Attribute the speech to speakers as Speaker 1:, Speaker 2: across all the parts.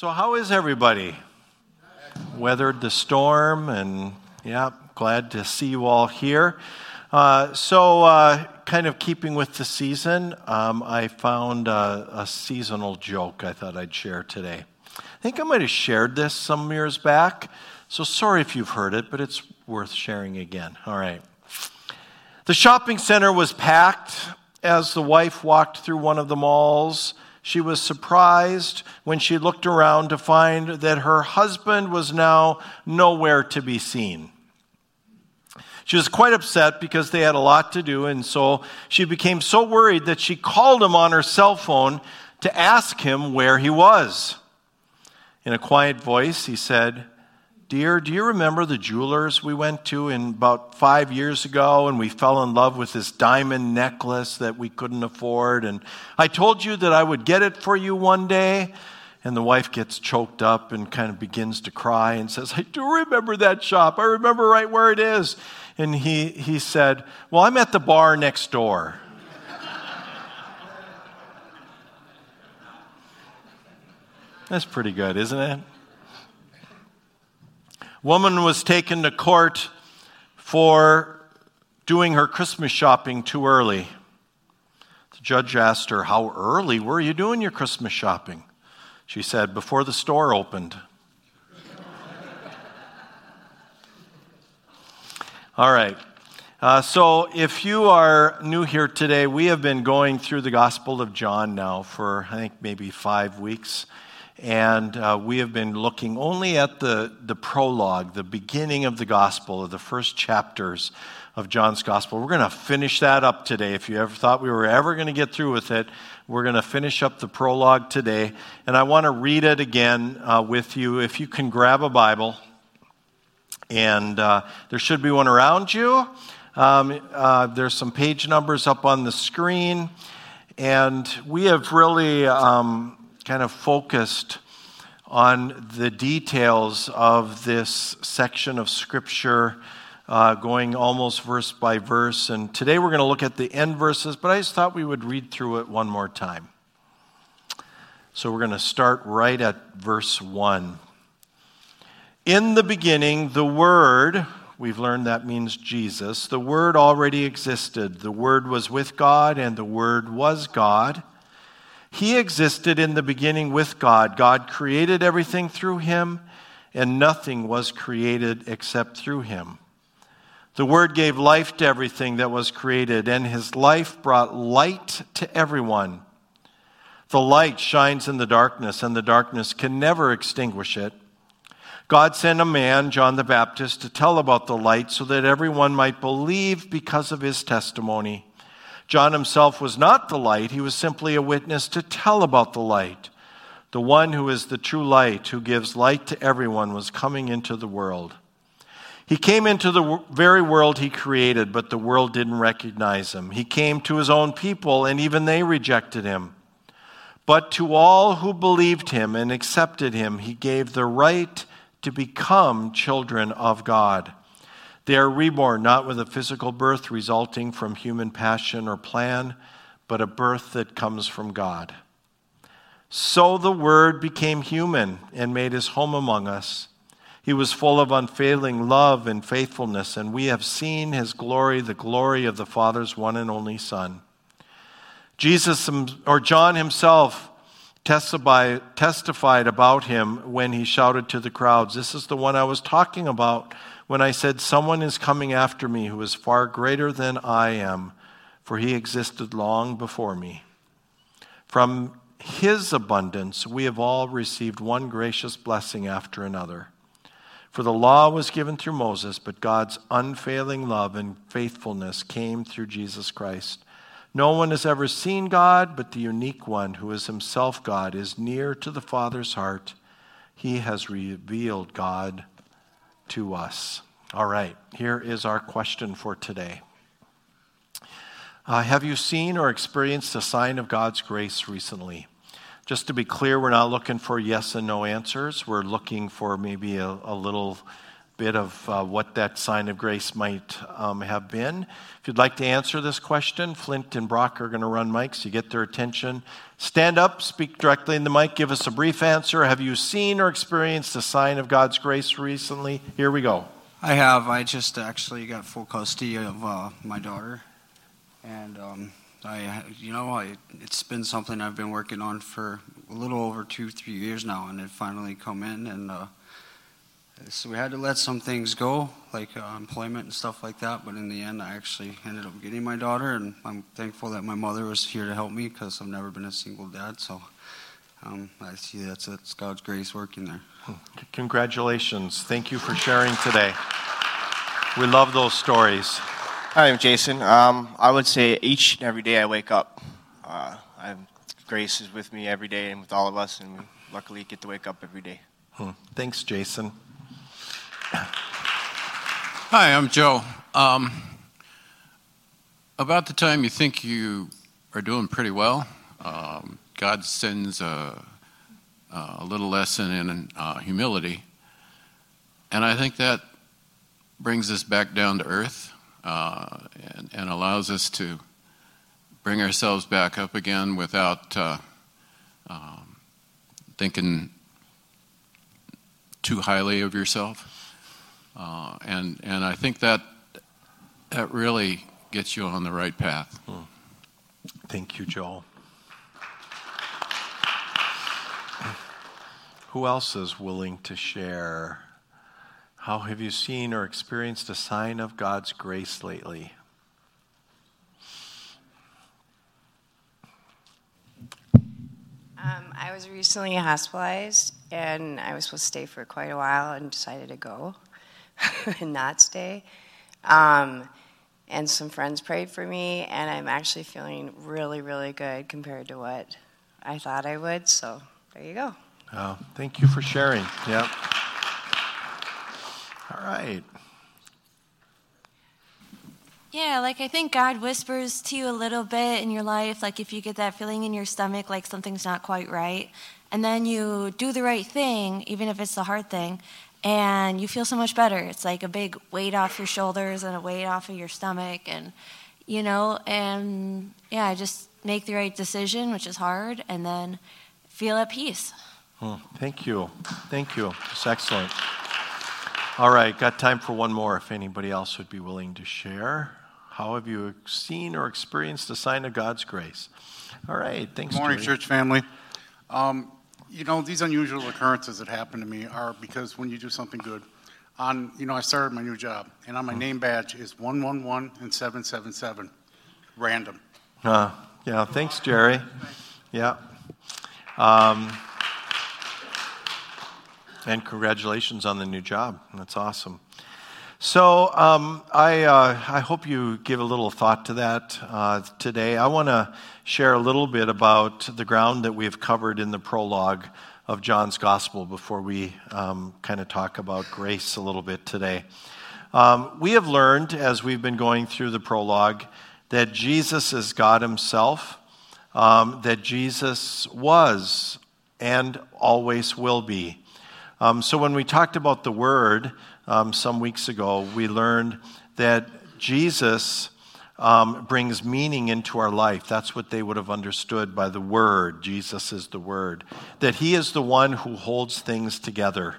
Speaker 1: So, how is everybody? Weathered the storm, and yeah, glad to see you all here. Uh, so, uh, kind of keeping with the season, um, I found a, a seasonal joke I thought I'd share today. I think I might have shared this some years back, so sorry if you've heard it, but it's worth sharing again. All right. The shopping center was packed as the wife walked through one of the malls. She was surprised when she looked around to find that her husband was now nowhere to be seen. She was quite upset because they had a lot to do, and so she became so worried that she called him on her cell phone to ask him where he was. In a quiet voice, he said, Dear, do you remember the jewelers we went to in about five years ago and we fell in love with this diamond necklace that we couldn't afford? And I told you that I would get it for you one day. And the wife gets choked up and kind of begins to cry and says, I do remember that shop. I remember right where it is. And he, he said, Well, I'm at the bar next door. That's pretty good, isn't it? Woman was taken to court for doing her Christmas shopping too early. The judge asked her, How early were you doing your Christmas shopping? She said, Before the store opened. All right. Uh, so, if you are new here today, we have been going through the Gospel of John now for, I think, maybe five weeks. And uh, we have been looking only at the, the prologue, the beginning of the gospel, of the first chapters of John's gospel. We're going to finish that up today. If you ever thought we were ever going to get through with it, we're going to finish up the prologue today. And I want to read it again uh, with you. If you can grab a Bible, and uh, there should be one around you. Um, uh, there's some page numbers up on the screen. And we have really. Um, kind of focused on the details of this section of Scripture, uh, going almost verse by verse. And today we're going to look at the end verses, but I just thought we would read through it one more time. So we're going to start right at verse 1. In the beginning, the Word, we've learned that means Jesus, the Word already existed. The Word was with God, and the Word was God. He existed in the beginning with God. God created everything through him, and nothing was created except through him. The Word gave life to everything that was created, and his life brought light to everyone. The light shines in the darkness, and the darkness can never extinguish it. God sent a man, John the Baptist, to tell about the light so that everyone might believe because of his testimony. John himself was not the light, he was simply a witness to tell about the light. The one who is the true light, who gives light to everyone, was coming into the world. He came into the very world he created, but the world didn't recognize him. He came to his own people, and even they rejected him. But to all who believed him and accepted him, he gave the right to become children of God. They are reborn not with a physical birth resulting from human passion or plan, but a birth that comes from God. So the Word became human and made his home among us. He was full of unfailing love and faithfulness, and we have seen his glory, the glory of the Father's one and only Son. Jesus or John himself testified about him when he shouted to the crowds, This is the one I was talking about when I said, Someone is coming after me who is far greater than I am, for he existed long before me. From his abundance, we have all received one gracious blessing after another. For the law was given through Moses, but God's unfailing love and faithfulness came through Jesus Christ. No one has ever seen God, but the unique one, who is himself God, is near to the Father's heart. He has revealed God to us. All right, here is our question for today. Uh, have you seen or experienced a sign of God's grace recently? Just to be clear, we're not looking for yes and no answers. We're looking for maybe a, a little bit of uh, what that sign of grace might um, have been. If you'd like to answer this question, Flint and Brock are going to run mics. You get their attention. Stand up, speak directly in the mic, give us a brief answer. Have you seen or experienced a sign of God's grace recently? Here we go.
Speaker 2: I have. I just actually got full custody of uh, my daughter, and um, I, you know, I, it's been something I've been working on for a little over two, three years now, and it finally come in, and uh, so we had to let some things go, like uh, employment and stuff like that. But in the end, I actually ended up getting my daughter, and I'm thankful that my mother was here to help me because I've never been a single dad. So um, I see that's, that's God's grace working there.
Speaker 1: Congratulations. Thank you for sharing today. We love those stories.
Speaker 3: Hi, I'm Jason. Um, I would say each and every day I wake up, uh, grace is with me every day and with all of us, and we luckily get to wake up every day.
Speaker 1: Hmm. Thanks, Jason.
Speaker 4: Hi, I'm Joe. Um, about the time you think you are doing pretty well, um, God sends a, a little lesson in uh, humility. And I think that brings us back down to earth uh, and, and, allows us to bring ourselves back up again without uh, um, thinking too highly of yourself. Uh, and, and I think that, that really gets you on the right path. Hmm.
Speaker 1: Thank you, Joel. Who else is willing to share? How have you seen or experienced a sign of God's grace lately?
Speaker 5: Um, I was recently hospitalized, and I was supposed to stay for quite a while, and decided to go and not stay. Um, and some friends prayed for me, and I'm actually feeling really, really good compared to what I thought I would. So there you go.
Speaker 1: Oh, thank you for sharing. Yep. All right.
Speaker 6: Yeah, like I think God whispers to you a little bit in your life, like if you get that feeling in your stomach like something's not quite right, and then you do the right thing, even if it's the hard thing, and you feel so much better. It's like a big weight off your shoulders and a weight off of your stomach, and you know, and yeah, just make the right decision, which is hard, and then feel at peace.
Speaker 1: Hmm. Thank you. Thank you. It's excellent. All right, got time for one more if anybody else would be willing to share. How have you seen or experienced a sign of God's grace? All right, thanks.
Speaker 7: Good morning, church family. Um, you know, these unusual occurrences that happen to me are because when you do something good, on you know, I started my new job, and on my mm-hmm. name badge is one one one and seven seven seven, random.
Speaker 1: Uh, yeah, thanks, Jerry. Yeah. Um, and congratulations on the new job. That's awesome. So um, I, uh, I hope you give a little thought to that uh, today. I want to share a little bit about the ground that we've covered in the prologue of John's Gospel before we um, kind of talk about grace a little bit today. Um, we have learned as we've been going through the prologue that Jesus is God Himself, um, that Jesus was and always will be. Um, so, when we talked about the Word um, some weeks ago, we learned that Jesus um, brings meaning into our life. That's what they would have understood by the Word. Jesus is the Word. That He is the one who holds things together.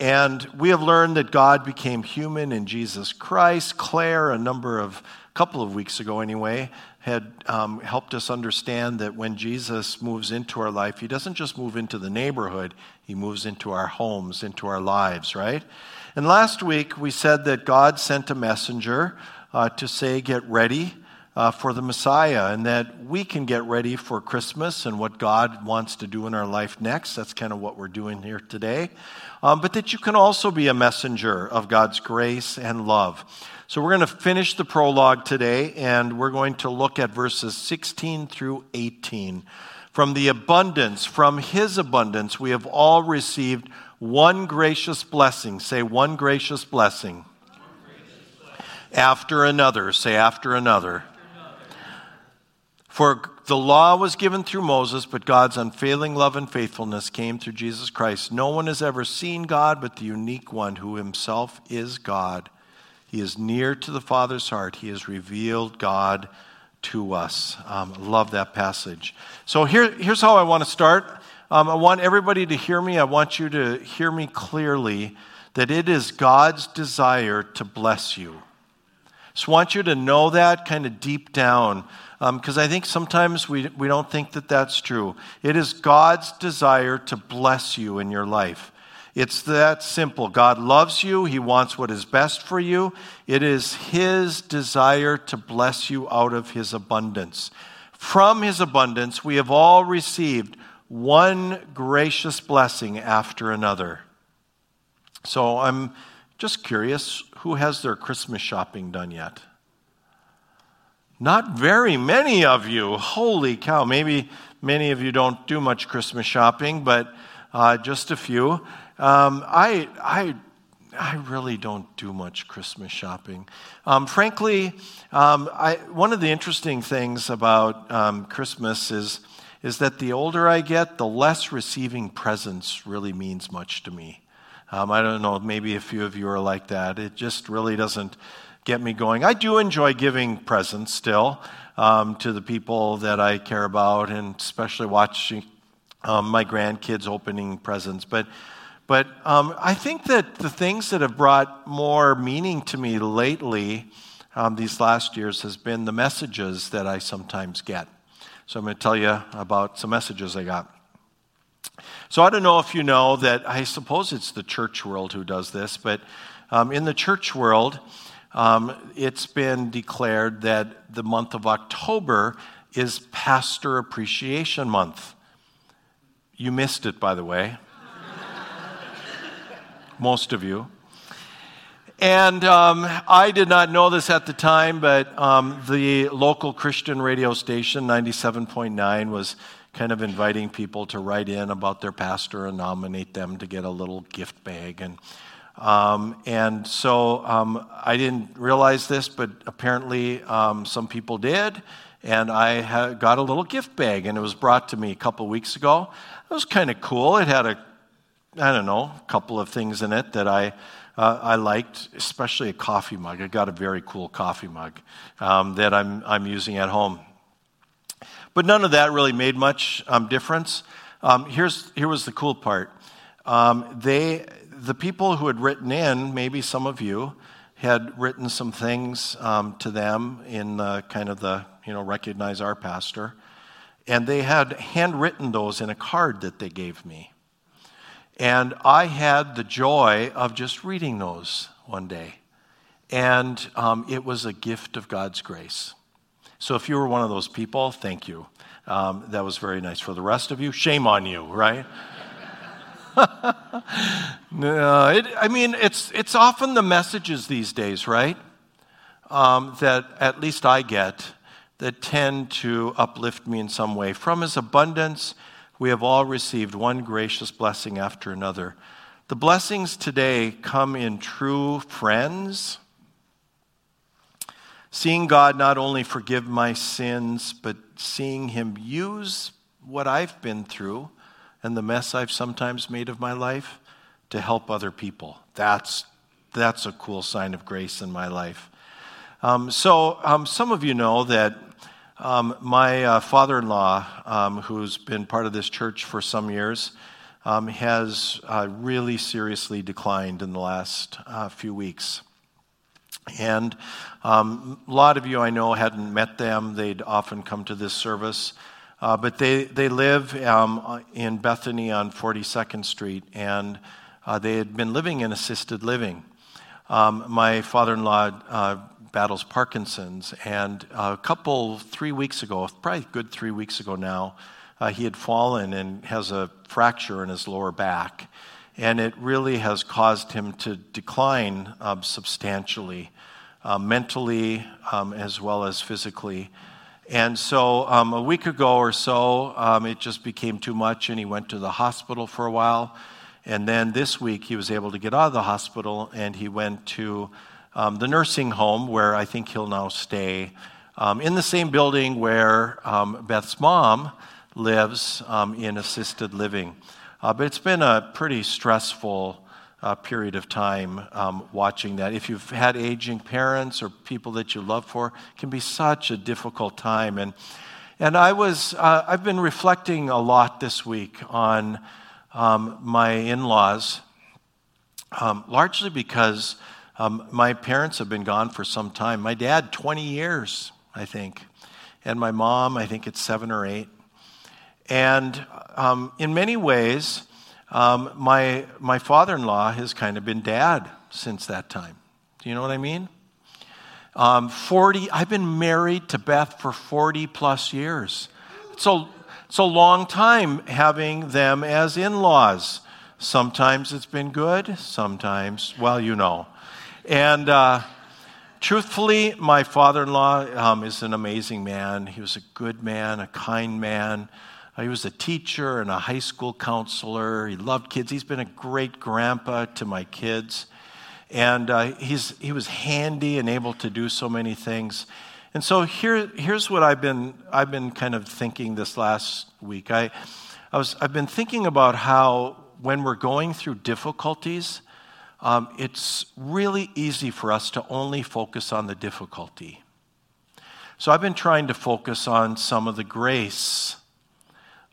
Speaker 1: And we have learned that God became human in Jesus Christ. Claire, a number of, couple of weeks ago anyway, had um, helped us understand that when Jesus moves into our life, he doesn't just move into the neighborhood, he moves into our homes, into our lives, right? And last week we said that God sent a messenger uh, to say, Get ready. Uh, for the Messiah, and that we can get ready for Christmas and what God wants to do in our life next. That's kind of what we're doing here today. Um, but that you can also be a messenger of God's grace and love. So we're going to finish the prologue today, and we're going to look at verses 16 through 18. From the abundance, from his abundance, we have all received one gracious blessing. Say, one gracious blessing. After another. Say, after another. For the law was given through Moses, but God's unfailing love and faithfulness came through Jesus Christ. No one has ever seen God but the unique one who himself is God. He is near to the Father's heart. He has revealed God to us. Um, love that passage. So here, here's how I want to start. Um, I want everybody to hear me. I want you to hear me clearly that it is God's desire to bless you. Just want you to know that kind of deep down because um, I think sometimes we, we don't think that that's true. It is God's desire to bless you in your life. It's that simple. God loves you. He wants what is best for you. It is His desire to bless you out of His abundance. From His abundance, we have all received one gracious blessing after another. So I'm just curious who has their Christmas shopping done yet? Not very many of you. Holy cow. Maybe many of you don't do much Christmas shopping, but uh, just a few. Um, I, I, I really don't do much Christmas shopping. Um, frankly, um, I, one of the interesting things about um, Christmas is, is that the older I get, the less receiving presents really means much to me. Um, I don't know, maybe a few of you are like that. It just really doesn't get me going. I do enjoy giving presents still um, to the people that I care about, and especially watching um, my grandkids opening presents. But but um, I think that the things that have brought more meaning to me lately, um, these last years, has been the messages that I sometimes get. So I'm going to tell you about some messages I got. So I don't know if you know that, I suppose it's the church world who does this, but um, in the church world, um, it's been declared that the month of October is Pastor Appreciation Month. You missed it, by the way most of you. And um, I did not know this at the time, but um, the local Christian radio station, 97.9, was kind of inviting people to write in about their pastor and nominate them to get a little gift bag. And, um, and so um, I didn't realize this, but apparently um, some people did. And I got a little gift bag, and it was brought to me a couple weeks ago. It was kind of cool. It had a I don't know, a couple of things in it that I, uh, I liked, especially a coffee mug. I got a very cool coffee mug um, that I'm, I'm using at home. But none of that really made much um, difference. Um, here's, here was the cool part. Um, they, the people who had written in, maybe some of you, had written some things um, to them in the, kind of the, you know, recognize our pastor. And they had handwritten those in a card that they gave me. And I had the joy of just reading those one day. And um, it was a gift of God's grace. So if you were one of those people, thank you. Um, that was very nice. For the rest of you, shame on you, right? no, it, I mean, it's, it's often the messages these days, right? Um, that at least I get that tend to uplift me in some way. From his abundance, we have all received one gracious blessing after another. The blessings today come in true friends. Seeing God not only forgive my sins, but seeing Him use what I've been through and the mess I've sometimes made of my life to help other people. That's, that's a cool sign of grace in my life. Um, so, um, some of you know that um, my uh, father in law, um, who's been part of this church for some years, um, has uh, really seriously declined in the last uh, few weeks. And um, a lot of you I know hadn't met them. They'd often come to this service. Uh, but they, they live um, in Bethany on 42nd Street, and uh, they had been living in assisted living. Um, my father in law uh, battles Parkinson's. And a couple, three weeks ago, probably good three weeks ago now, uh, he had fallen and has a fracture in his lower back. And it really has caused him to decline um, substantially, uh, mentally um, as well as physically. And so um, a week ago or so, um, it just became too much, and he went to the hospital for a while. And then this week, he was able to get out of the hospital and he went to um, the nursing home where I think he'll now stay um, in the same building where um, Beth's mom lives um, in assisted living. Uh, but it's been a pretty stressful uh, period of time um, watching that. If you've had aging parents or people that you love for, can be such a difficult time. And, and I was, uh, I've been reflecting a lot this week on um, my in laws, um, largely because um, my parents have been gone for some time. My dad, 20 years, I think, and my mom, I think it's seven or eight. And um, in many ways, um, my, my father in law has kind of been dad since that time. Do you know what I mean? Um, 40, I've been married to Beth for 40 plus years. It's a, it's a long time having them as in laws. Sometimes it's been good, sometimes, well, you know. And uh, truthfully, my father in law um, is an amazing man. He was a good man, a kind man. Uh, he was a teacher and a high school counselor. He loved kids. He's been a great grandpa to my kids. And uh, he's, he was handy and able to do so many things. And so here, here's what I've been, I've been kind of thinking this last week. I, I was, I've been thinking about how when we're going through difficulties, um, it's really easy for us to only focus on the difficulty. So I've been trying to focus on some of the grace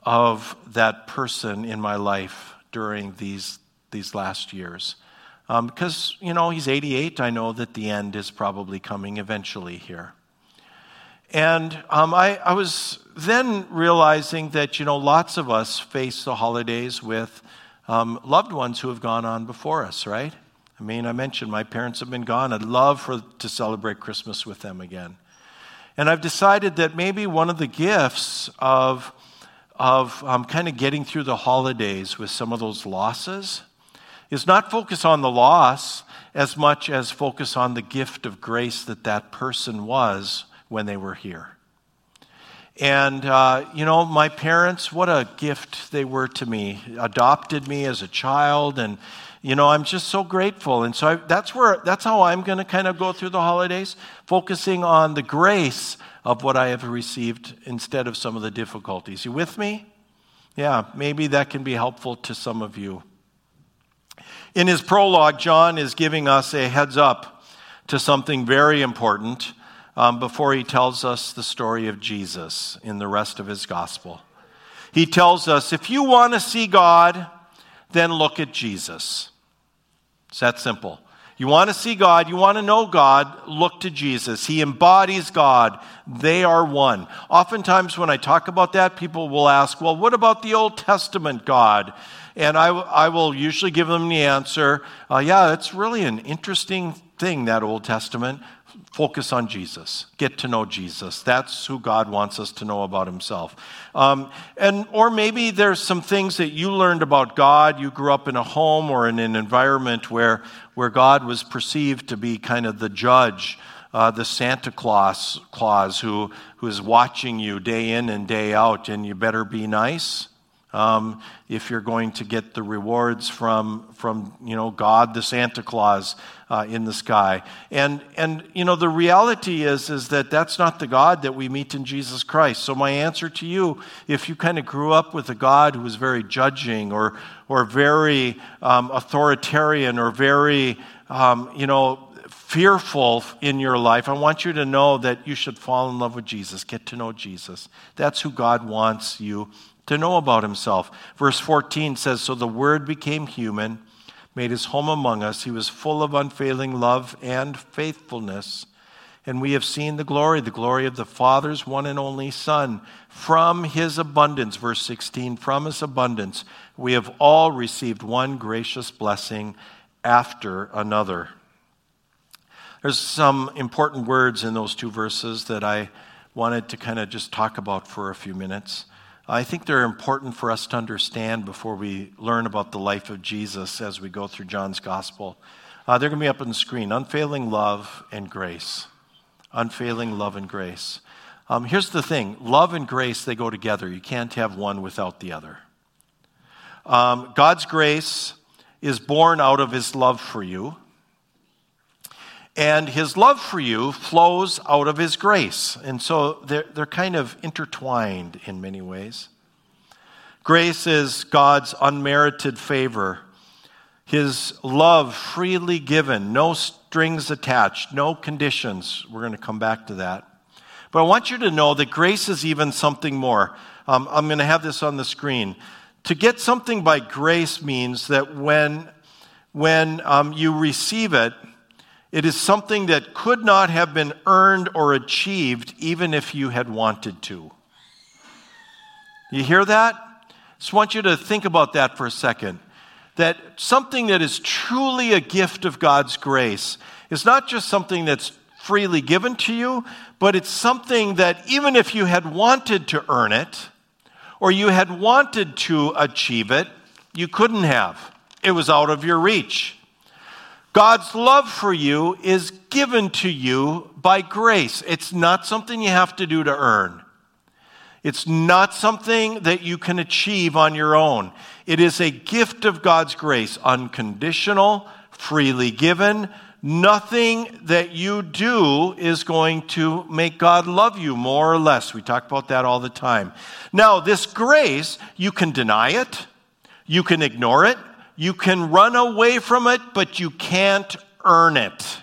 Speaker 1: of that person in my life during these, these last years. Um, because, you know, he's 88. I know that the end is probably coming eventually here. And um, I, I was then realizing that, you know, lots of us face the holidays with um, loved ones who have gone on before us, right? I mean, I mentioned my parents have been gone. I'd love for, to celebrate Christmas with them again. And I've decided that maybe one of the gifts of of um, kind of getting through the holidays with some of those losses is not focus on the loss as much as focus on the gift of grace that that person was when they were here. And, uh, you know, my parents, what a gift they were to me. Adopted me as a child, and, you know, I'm just so grateful. And so I, that's, where, that's how I'm going to kind of go through the holidays, focusing on the grace of what I have received instead of some of the difficulties. You with me? Yeah, maybe that can be helpful to some of you. In his prologue, John is giving us a heads up to something very important um, before he tells us the story of Jesus in the rest of his gospel. He tells us if you want to see God, then look at Jesus. It's that simple. You want to see God, you want to know God, look to Jesus. He embodies God. They are one. Oftentimes, when I talk about that, people will ask, well, what about the Old Testament God? And I, I will usually give them the answer, uh, yeah, it's really an interesting thing, that Old Testament focus on Jesus. Get to know Jesus. That's who God wants us to know about Himself. Um, and or maybe there's some things that you learned about God. You grew up in a home or in an environment where where God was perceived to be kind of the judge. Uh, the Santa Claus, Claus who, who is watching you day in and day out, and you better be nice um, if you're going to get the rewards from, from you know, God, the Santa Claus uh, in the sky. And, and, you know, the reality is, is that that's not the God that we meet in Jesus Christ. So my answer to you, if you kind of grew up with a God who was very judging or, or very um, authoritarian or very, um, you know, fearful in your life, I want you to know that you should fall in love with Jesus, get to know Jesus. That's who God wants you to know about himself. Verse 14 says So the Word became human, made his home among us. He was full of unfailing love and faithfulness. And we have seen the glory, the glory of the Father's one and only Son. From his abundance, verse 16, from his abundance, we have all received one gracious blessing after another. There's some important words in those two verses that I wanted to kind of just talk about for a few minutes. I think they're important for us to understand before we learn about the life of Jesus as we go through John's gospel. Uh, they're going to be up on the screen unfailing love and grace. Unfailing love and grace. Um, here's the thing love and grace, they go together. You can't have one without the other. Um, God's grace is born out of his love for you. And his love for you flows out of his grace. And so they're, they're kind of intertwined in many ways. Grace is God's unmerited favor, his love freely given, no strings attached, no conditions. We're going to come back to that. But I want you to know that grace is even something more. Um, I'm going to have this on the screen. To get something by grace means that when, when um, you receive it, it is something that could not have been earned or achieved even if you had wanted to. You hear that? Just want you to think about that for a second. That something that is truly a gift of God's grace is not just something that's freely given to you, but it's something that even if you had wanted to earn it or you had wanted to achieve it, you couldn't have. It was out of your reach. God's love for you is given to you by grace. It's not something you have to do to earn. It's not something that you can achieve on your own. It is a gift of God's grace, unconditional, freely given. Nothing that you do is going to make God love you more or less. We talk about that all the time. Now, this grace, you can deny it, you can ignore it, you can run away from it, but you can't earn it.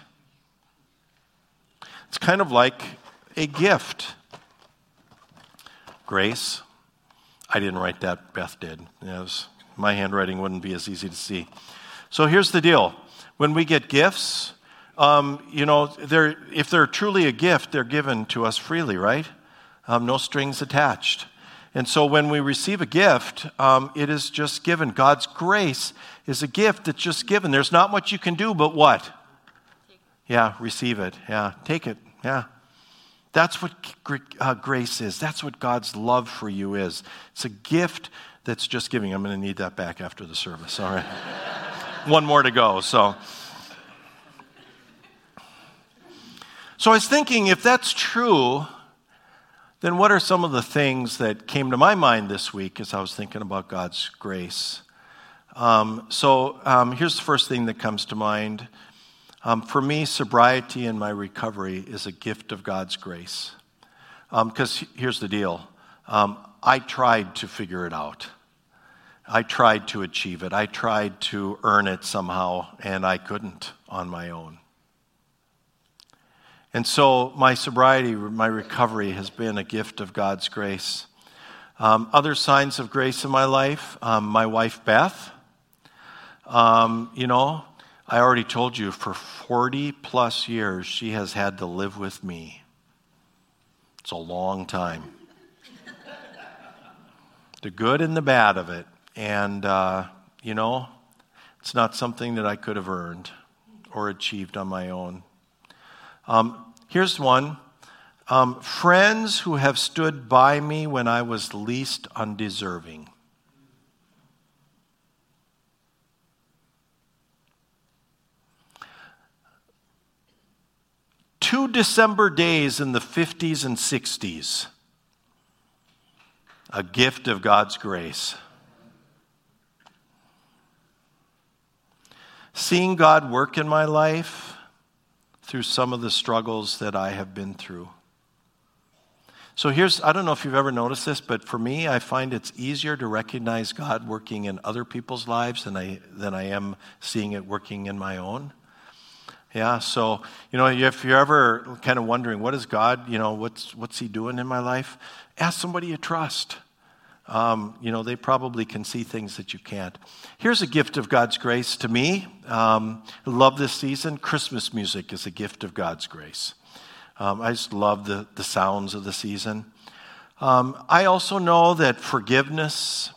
Speaker 1: It's kind of like a gift. Grace. I didn't write that, Beth did. Was, my handwriting wouldn't be as easy to see. So here's the deal when we get gifts, um, you know, they're, if they're truly a gift, they're given to us freely, right? Um, no strings attached. And so when we receive a gift, um, it is just given. God's grace is a gift that's just given. There's not much you can do but what? Yeah, receive it. Yeah, take it. Yeah. That's what uh, grace is. That's what God's love for you is. It's a gift that's just giving. I'm going to need that back after the service. All right. One more to go. So. So I was thinking if that's true, then what are some of the things that came to my mind this week as I was thinking about God's grace? Um, so um, here's the first thing that comes to mind. Um, for me, sobriety and my recovery is a gift of God's grace. Because um, here's the deal um, I tried to figure it out. I tried to achieve it. I tried to earn it somehow, and I couldn't on my own. And so my sobriety, my recovery has been a gift of God's grace. Um, other signs of grace in my life um, my wife, Beth. Um, you know, I already told you for 40 plus years she has had to live with me. It's a long time. the good and the bad of it. And, uh, you know, it's not something that I could have earned or achieved on my own. Um, Here's one um, friends who have stood by me when I was least undeserving. Two December days in the 50s and 60s, a gift of God's grace. Seeing God work in my life through some of the struggles that I have been through. So here's I don't know if you've ever noticed this, but for me, I find it's easier to recognize God working in other people's lives than I, than I am seeing it working in my own. Yeah, so, you know, if you're ever kind of wondering, what is God, you know, what's, what's He doing in my life? Ask somebody you trust. Um, you know, they probably can see things that you can't. Here's a gift of God's grace to me. Um, love this season. Christmas music is a gift of God's grace. Um, I just love the, the sounds of the season. Um, I also know that forgiveness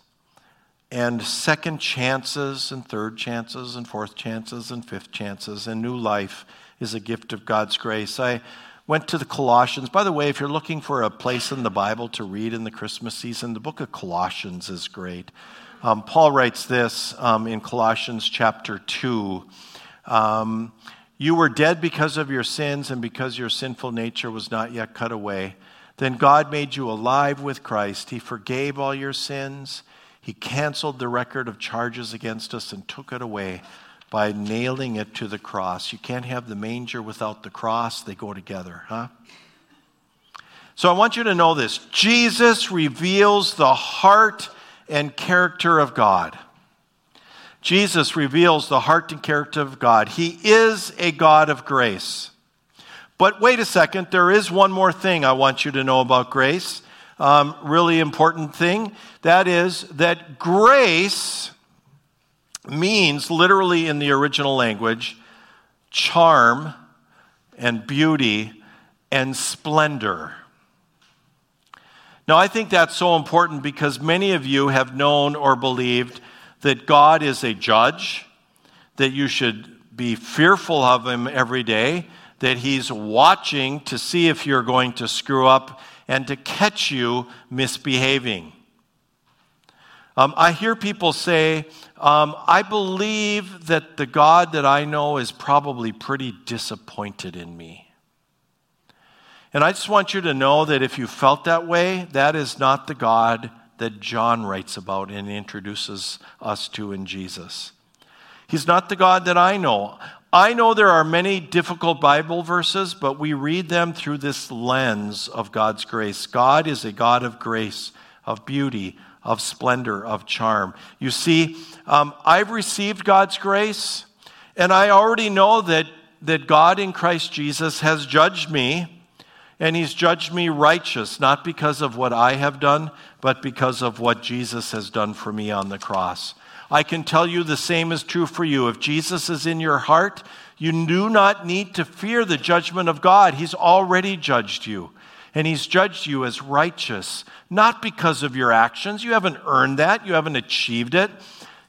Speaker 1: and second chances and third chances and fourth chances and fifth chances and new life is a gift of God's grace. I went to the Colossians. By the way, if you're looking for a place in the Bible to read in the Christmas season, the book of Colossians is great. Um, Paul writes this um, in Colossians chapter 2. Um, you were dead because of your sins and because your sinful nature was not yet cut away. Then God made you alive with Christ. He forgave all your sins. He canceled the record of charges against us and took it away by nailing it to the cross. You can't have the manger without the cross, they go together, huh? So I want you to know this Jesus reveals the heart and character of God. Jesus reveals the heart and character of God. He is a God of grace. But wait a second, there is one more thing I want you to know about grace. Um, really important thing. That is that grace means, literally in the original language, charm and beauty and splendor. Now, I think that's so important because many of you have known or believed that God is a judge, that you should be fearful of Him every day, that He's watching to see if you're going to screw up and to catch you misbehaving. Um, I hear people say, um, I believe that the God that I know is probably pretty disappointed in me. And I just want you to know that if you felt that way, that is not the God that John writes about and introduces us to in Jesus. He's not the God that I know. I know there are many difficult Bible verses, but we read them through this lens of God's grace. God is a God of grace, of beauty, of splendor, of charm. You see, um, I've received God's grace, and I already know that, that God in Christ Jesus has judged me and he's judged me righteous, not because of what I have done, but because of what Jesus has done for me on the cross. I can tell you the same is true for you. If Jesus is in your heart, you do not need to fear the judgment of God. He's already judged you. And he's judged you as righteous, not because of your actions. You haven't earned that, you haven't achieved it.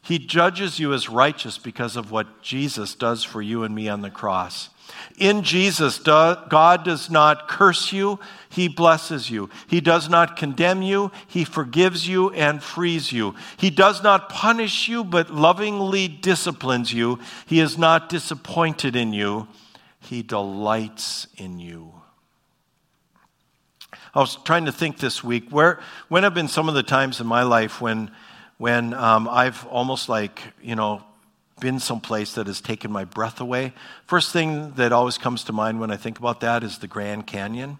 Speaker 1: He judges you as righteous because of what Jesus does for you and me on the cross. In Jesus, God does not curse you, He blesses you. He does not condemn you, He forgives you and frees you. He does not punish you, but lovingly disciplines you. He is not disappointed in you, He delights in you. I was trying to think this week where when have been some of the times in my life when when um, I've almost like you know been someplace that has taken my breath away. First thing that always comes to mind when I think about that is the Grand Canyon.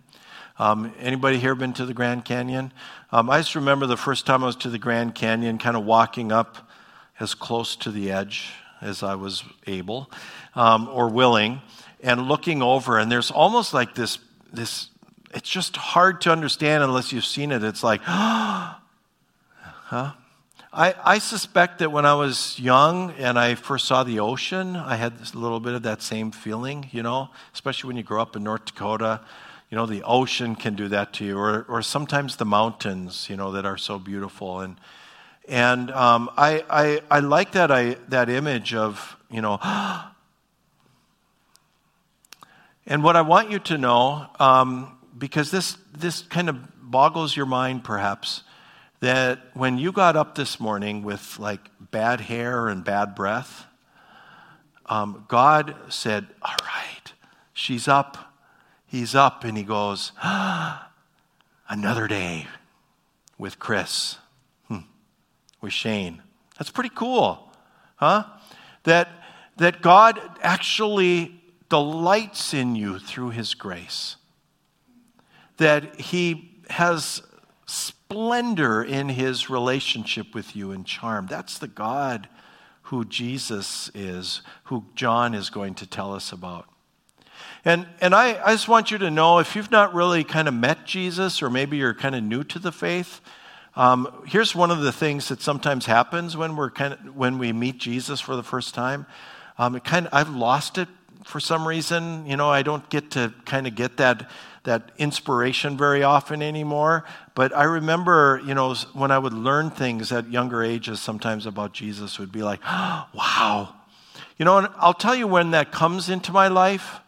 Speaker 1: Um, anybody here been to the Grand Canyon? Um, I just remember the first time I was to the Grand Canyon, kind of walking up as close to the edge as I was able um, or willing, and looking over, and there's almost like this this. It's just hard to understand unless you've seen it. It's like, huh? I, I suspect that when I was young and I first saw the ocean, I had a little bit of that same feeling, you know, especially when you grow up in North Dakota. You know, the ocean can do that to you, or, or sometimes the mountains, you know, that are so beautiful. And, and um, I, I, I like that, I, that image of, you know, and what I want you to know, um, because this, this kind of boggles your mind perhaps, that when you got up this morning with like bad hair and bad breath, um, God said, All right, she's up. He's up, and he goes, ah, Another day with Chris, hmm. with Shane. That's pretty cool, huh? That, that God actually delights in you through his grace. That he has splendor in his relationship with you and charm. That's the God who Jesus is, who John is going to tell us about. And, and I, I just want you to know if you've not really kind of met Jesus, or maybe you're kind of new to the faith, um, here's one of the things that sometimes happens when, we're kind of, when we meet Jesus for the first time. Um, it kind of, I've lost it for some reason. You know, I don't get to kind of get that that inspiration very often anymore. But I remember, you know, when I would learn things at younger ages, sometimes about Jesus, would be like, oh, wow. You know, and I'll tell you when that comes into my life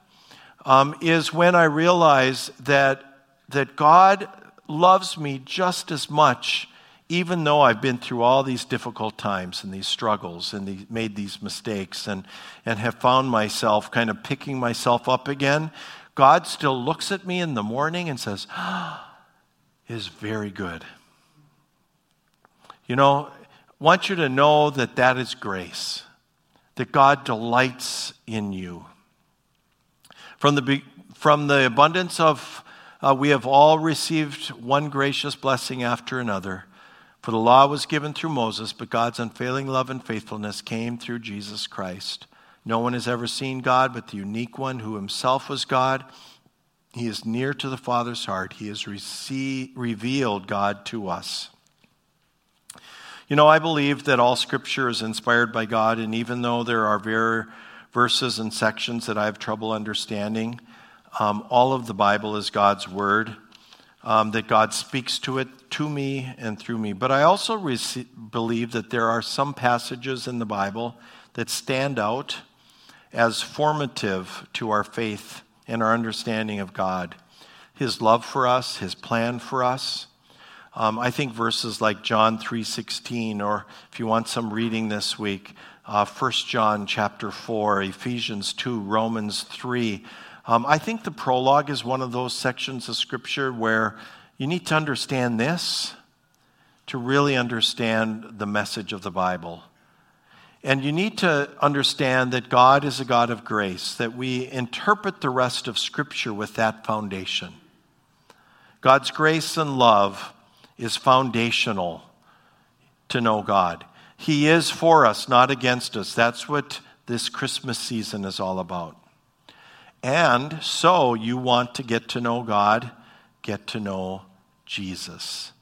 Speaker 1: um, is when I realize that that God loves me just as much, even though I've been through all these difficult times and these struggles and made these mistakes and, and have found myself kind of picking myself up again. God still looks at me in the morning and says, ah, is very good. You know, I want you to know that that is grace. that God delights in you. From the, from the abundance of, uh, we have all received one gracious blessing after another. For the law was given through Moses, but God's unfailing love and faithfulness came through Jesus Christ. No one has ever seen God but the unique one who himself was God. He is near to the Father's heart. He has revealed God to us. You know, I believe that all Scripture is inspired by God, and even though there are very verses and sections that I have trouble understanding, um, all of the Bible is God's Word, um, that God speaks to it to me and through me. But I also rec- believe that there are some passages in the Bible that stand out as formative to our faith and our understanding of God, His love for us, His plan for us. Um, I think verses like John 3:16, or if you want some reading this week, uh, 1 John chapter 4, Ephesians 2, Romans 3. Um, I think the prologue is one of those sections of Scripture where you need to understand this to really understand the message of the Bible. And you need to understand that God is a God of grace, that we interpret the rest of Scripture with that foundation. God's grace and love is foundational to know God. He is for us, not against us. That's what this Christmas season is all about. And so you want to get to know God, get to know Jesus.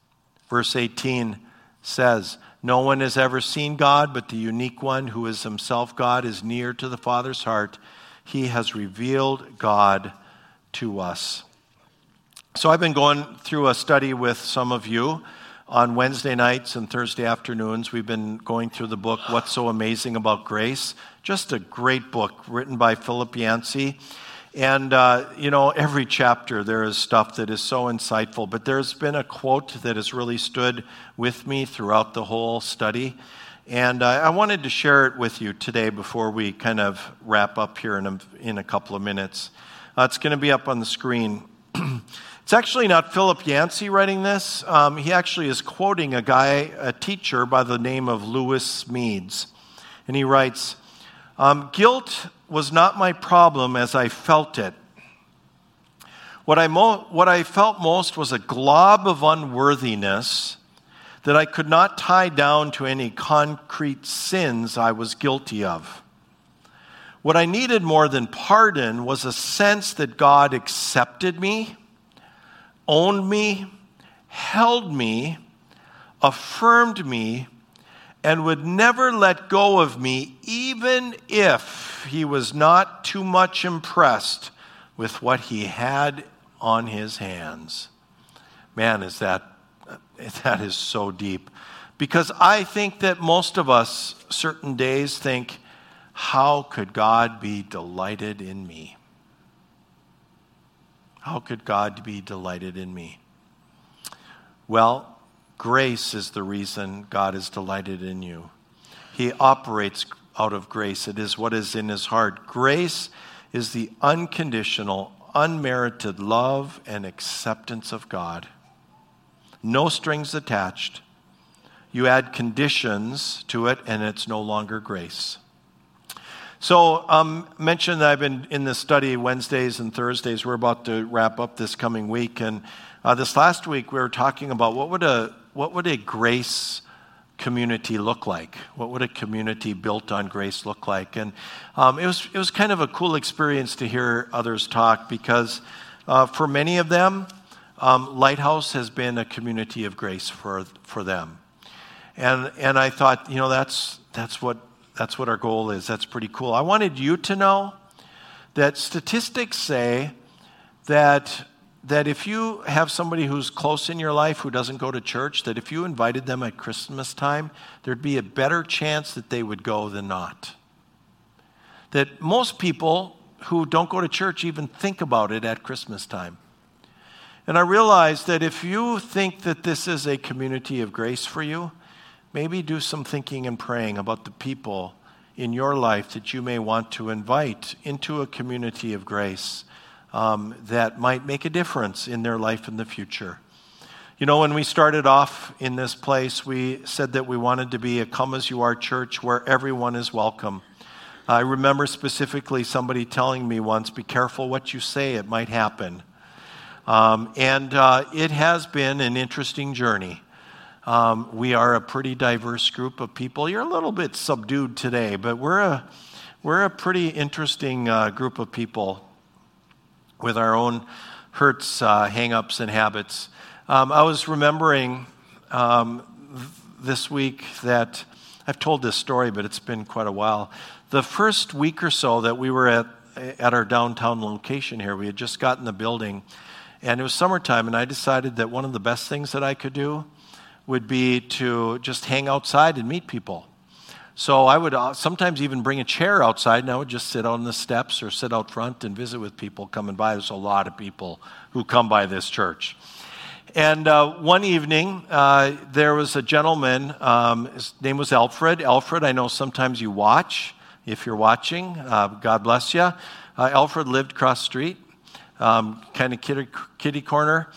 Speaker 1: Verse 18 says, No one has ever seen God, but the unique one who is himself God is near to the Father's heart. He has revealed God to us. So I've been going through a study with some of you on Wednesday nights and Thursday afternoons. We've been going through the book, What's So Amazing About Grace. Just a great book written by Philip Yancey. And, uh, you know, every chapter there is stuff that is so insightful, but there's been a quote that has really stood with me throughout the whole study. And uh, I wanted to share it with you today before we kind of wrap up here in a, in a couple of minutes. Uh, it's going to be up on the screen. It's actually not Philip Yancey writing this. Um, he actually is quoting a guy, a teacher by the name of Lewis Smedes. And he writes um, Guilt was not my problem as I felt it. What I, mo- what I felt most was a glob of unworthiness that I could not tie down to any concrete sins I was guilty of. What I needed more than pardon was a sense that God accepted me owned me, held me, affirmed me, and would never let go of me, even if he was not too much impressed with what he had on his hands. Man, is that, that is so deep. Because I think that most of us, certain days, think, how could God be delighted in me? How could God be delighted in me? Well, grace is the reason God is delighted in you. He operates out of grace, it is what is in his heart. Grace is the unconditional, unmerited love and acceptance of God. No strings attached. You add conditions to it, and it's no longer grace. So, um, mentioned that I've been in this study Wednesdays and Thursdays. We're about to wrap up this coming week, and uh, this last week we were talking about what would a what would a grace community look like? What would a community built on grace look like? And um, it was it was kind of a cool experience to hear others talk because uh, for many of them, um, Lighthouse has been a community of grace for for them, and and I thought you know that's that's what that's what our goal is. That's pretty cool. I wanted you to know that statistics say that that if you have somebody who's close in your life who doesn't go to church, that if you invited them at Christmas time, there'd be a better chance that they would go than not. That most people who don't go to church even think about it at Christmas time. And I realize that if you think that this is a community of grace for you, maybe do some thinking and praying about the people in your life that you may want to invite into a community of grace um, that might make a difference in their life in the future. You know, when we started off in this place, we said that we wanted to be a come as you are church where everyone is welcome. I remember specifically somebody telling me once, be careful what you say, it might happen. Um, and uh, it has been an interesting journey. Um, we are a pretty diverse group of people. You're a little bit subdued today, but we're a, we're a pretty interesting uh, group of people with our own hurts, uh, hang-ups, and habits. Um, I was remembering um, this week that I've told this story, but it's been quite a while. The first week or so that we were at, at our downtown location here, we had just gotten the building, and it was summertime, and I decided that one of the best things that I could do would be to just hang outside and meet people. So I would uh, sometimes even bring a chair outside, and I would just sit on the steps or sit out front and visit with people coming by. There's a lot of people who come by this church. And uh, one evening, uh, there was a gentleman, um, his name was Alfred. Alfred, I know sometimes you watch. If you're watching, uh, God bless you. Uh, Alfred lived across the street, um, kind of kitty, kitty corner.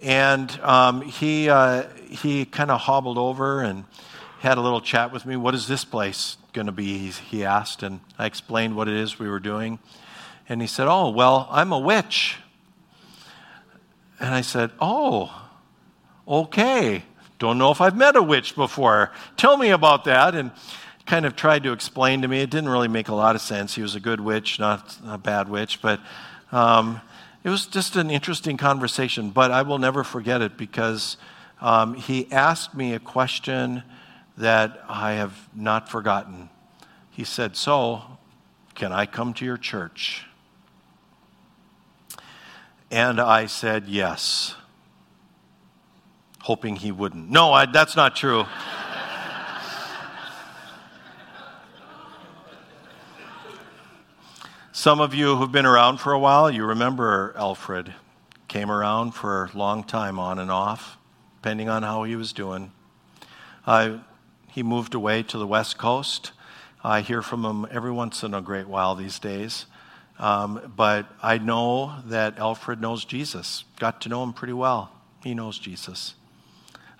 Speaker 1: And um, he, uh, he kind of hobbled over and had a little chat with me. What is this place going to be? He asked. And I explained what it is we were doing. And he said, Oh, well, I'm a witch. And I said, Oh, okay. Don't know if I've met a witch before. Tell me about that. And kind of tried to explain to me. It didn't really make a lot of sense. He was a good witch, not a bad witch, but um, it was just an interesting conversation. But I will never forget it because um, he asked me a question that I have not forgotten. He said, So, can I come to your church? And I said, Yes, hoping he wouldn't. No, I, that's not true. Some of you who've been around for a while, you remember Alfred. Came around for a long time, on and off, depending on how he was doing. Uh, he moved away to the West Coast. I hear from him every once in a great while these days. Um, but I know that Alfred knows Jesus. Got to know him pretty well. He knows Jesus.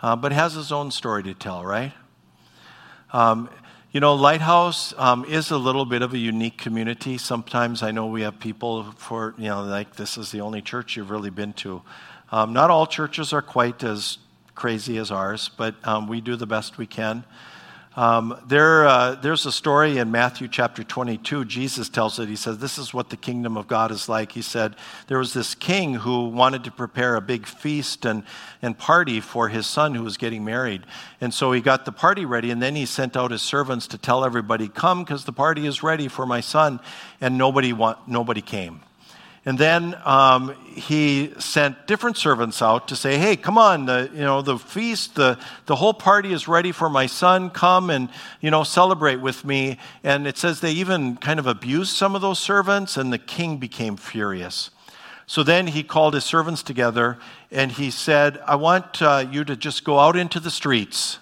Speaker 1: Uh, but has his own story to tell, right? Um, you know, Lighthouse um, is a little bit of a unique community. Sometimes I know we have people for, you know, like this is the only church you've really been to. Um, not all churches are quite as crazy as ours, but um, we do the best we can. Um, there, uh, there's a story in Matthew chapter 22. Jesus tells it. He says, This is what the kingdom of God is like. He said, There was this king who wanted to prepare a big feast and, and party for his son who was getting married. And so he got the party ready, and then he sent out his servants to tell everybody, Come, because the party is ready for my son. And nobody, nobody came. And then um, he sent different servants out to say, "Hey, come on! The you know the feast, the the whole party is ready for my son. Come and you know celebrate with me." And it says they even kind of abused some of those servants, and the king became furious. So then he called his servants together and he said, "I want uh, you to just go out into the streets."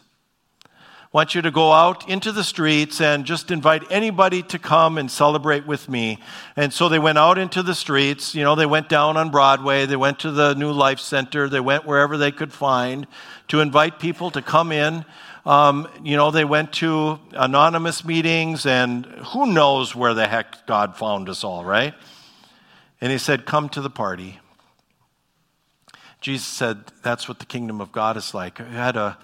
Speaker 1: Want you to go out into the streets and just invite anybody to come and celebrate with me. And so they went out into the streets. You know, they went down on Broadway, they went to the New Life Center, they went wherever they could find to invite people to come in. Um, you know, they went to anonymous meetings, and who knows where the heck God found us all, right? And he said, Come to the party. Jesus said, That's what the kingdom of God is like. I had a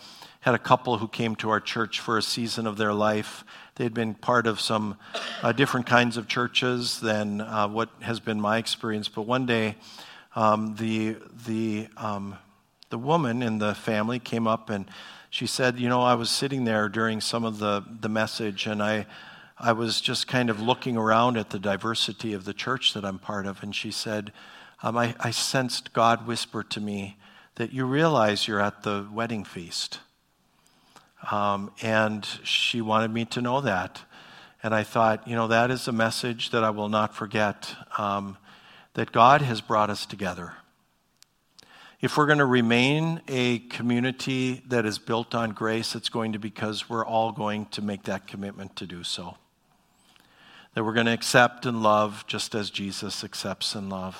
Speaker 1: had a couple who came to our church for a season of their life. They'd been part of some uh, different kinds of churches than uh, what has been my experience. But one day, um, the, the, um, the woman in the family came up and she said, You know, I was sitting there during some of the, the message and I, I was just kind of looking around at the diversity of the church that I'm part of. And she said, um, I, I sensed God whisper to me that you realize you're at the wedding feast. Um, and she wanted me to know that. And I thought, you know, that is a message that I will not forget um, that God has brought us together. If we're going to remain a community that is built on grace, it's going to be because we're all going to make that commitment to do so. That we're going to accept and love just as Jesus accepts and loves.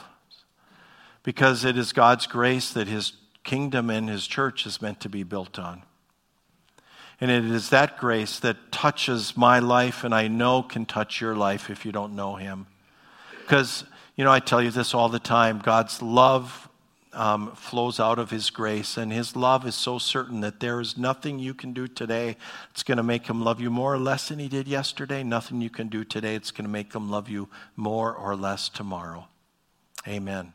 Speaker 1: Because it is God's grace that his kingdom and his church is meant to be built on. And it is that grace that touches my life and I know can touch your life if you don't know Him. Because, you know, I tell you this all the time God's love um, flows out of His grace, and His love is so certain that there is nothing you can do today that's going to make Him love you more or less than He did yesterday. Nothing you can do today that's going to make Him love you more or less tomorrow. Amen.